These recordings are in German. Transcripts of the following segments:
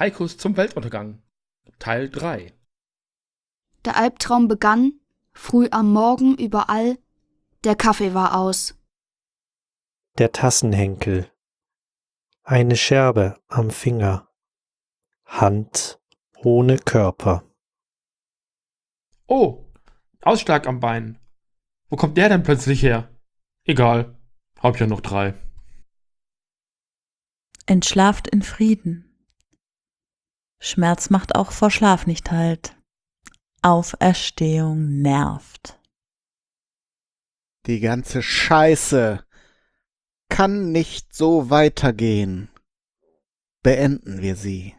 Haikus zum Weltuntergang Teil 3 Der Albtraum begann, früh am Morgen überall, der Kaffee war aus. Der Tassenhenkel. Eine Scherbe am Finger. Hand ohne Körper. Oh, Ausschlag am Bein. Wo kommt der denn plötzlich her? Egal, hab ja noch drei. Entschlaft in Frieden. Schmerz macht auch vor Schlaf nicht halt. Auferstehung nervt. Die ganze Scheiße kann nicht so weitergehen. Beenden wir sie.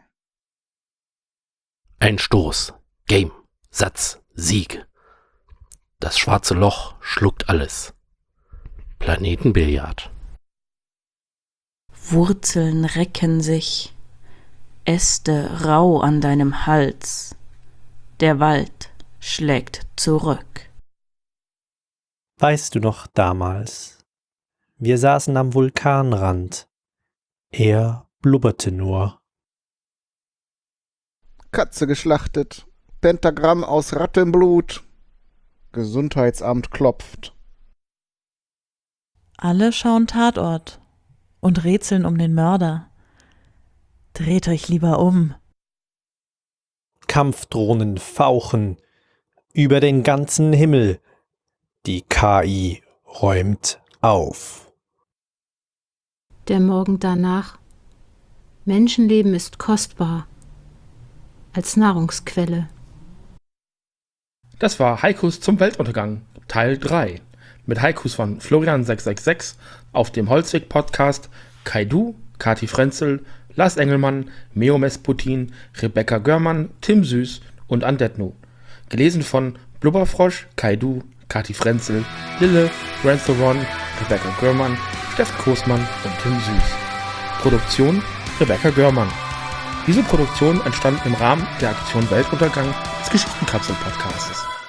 Ein Stoß, Game, Satz, Sieg. Das schwarze Loch schluckt alles. Planetenbillard. Wurzeln recken sich, Äste rau an deinem Hals. Der Wald schlägt zurück. Weißt du noch damals? Wir saßen am Vulkanrand. Er blubberte nur. Katze geschlachtet. Pentagramm aus Rattenblut. Gesundheitsamt klopft. Alle schauen Tatort und rätseln um den Mörder. Dreht euch lieber um. Kampfdrohnen fauchen über den ganzen Himmel. Die KI räumt auf. Der Morgen danach. Menschenleben ist kostbar. Als Nahrungsquelle. Das war Haikus zum Weltuntergang Teil 3 mit Haikus von Florian666 auf dem Holzweg Podcast Kaidu, Kati Frenzel, Lars Engelmann, Meo Mesputin, Rebecca Görmann, Tim Süß und Andetno. Gelesen von Blubberfrosch, Kaidu, Kati Frenzel, Lille, Rantheron, Rebecca Görmann, Steffen Kosmann und Tim Süß. Produktion Rebecca Görmann. Diese Produktion entstand im Rahmen der Aktion Weltuntergang des Geschichtenkapsel-Podcastes.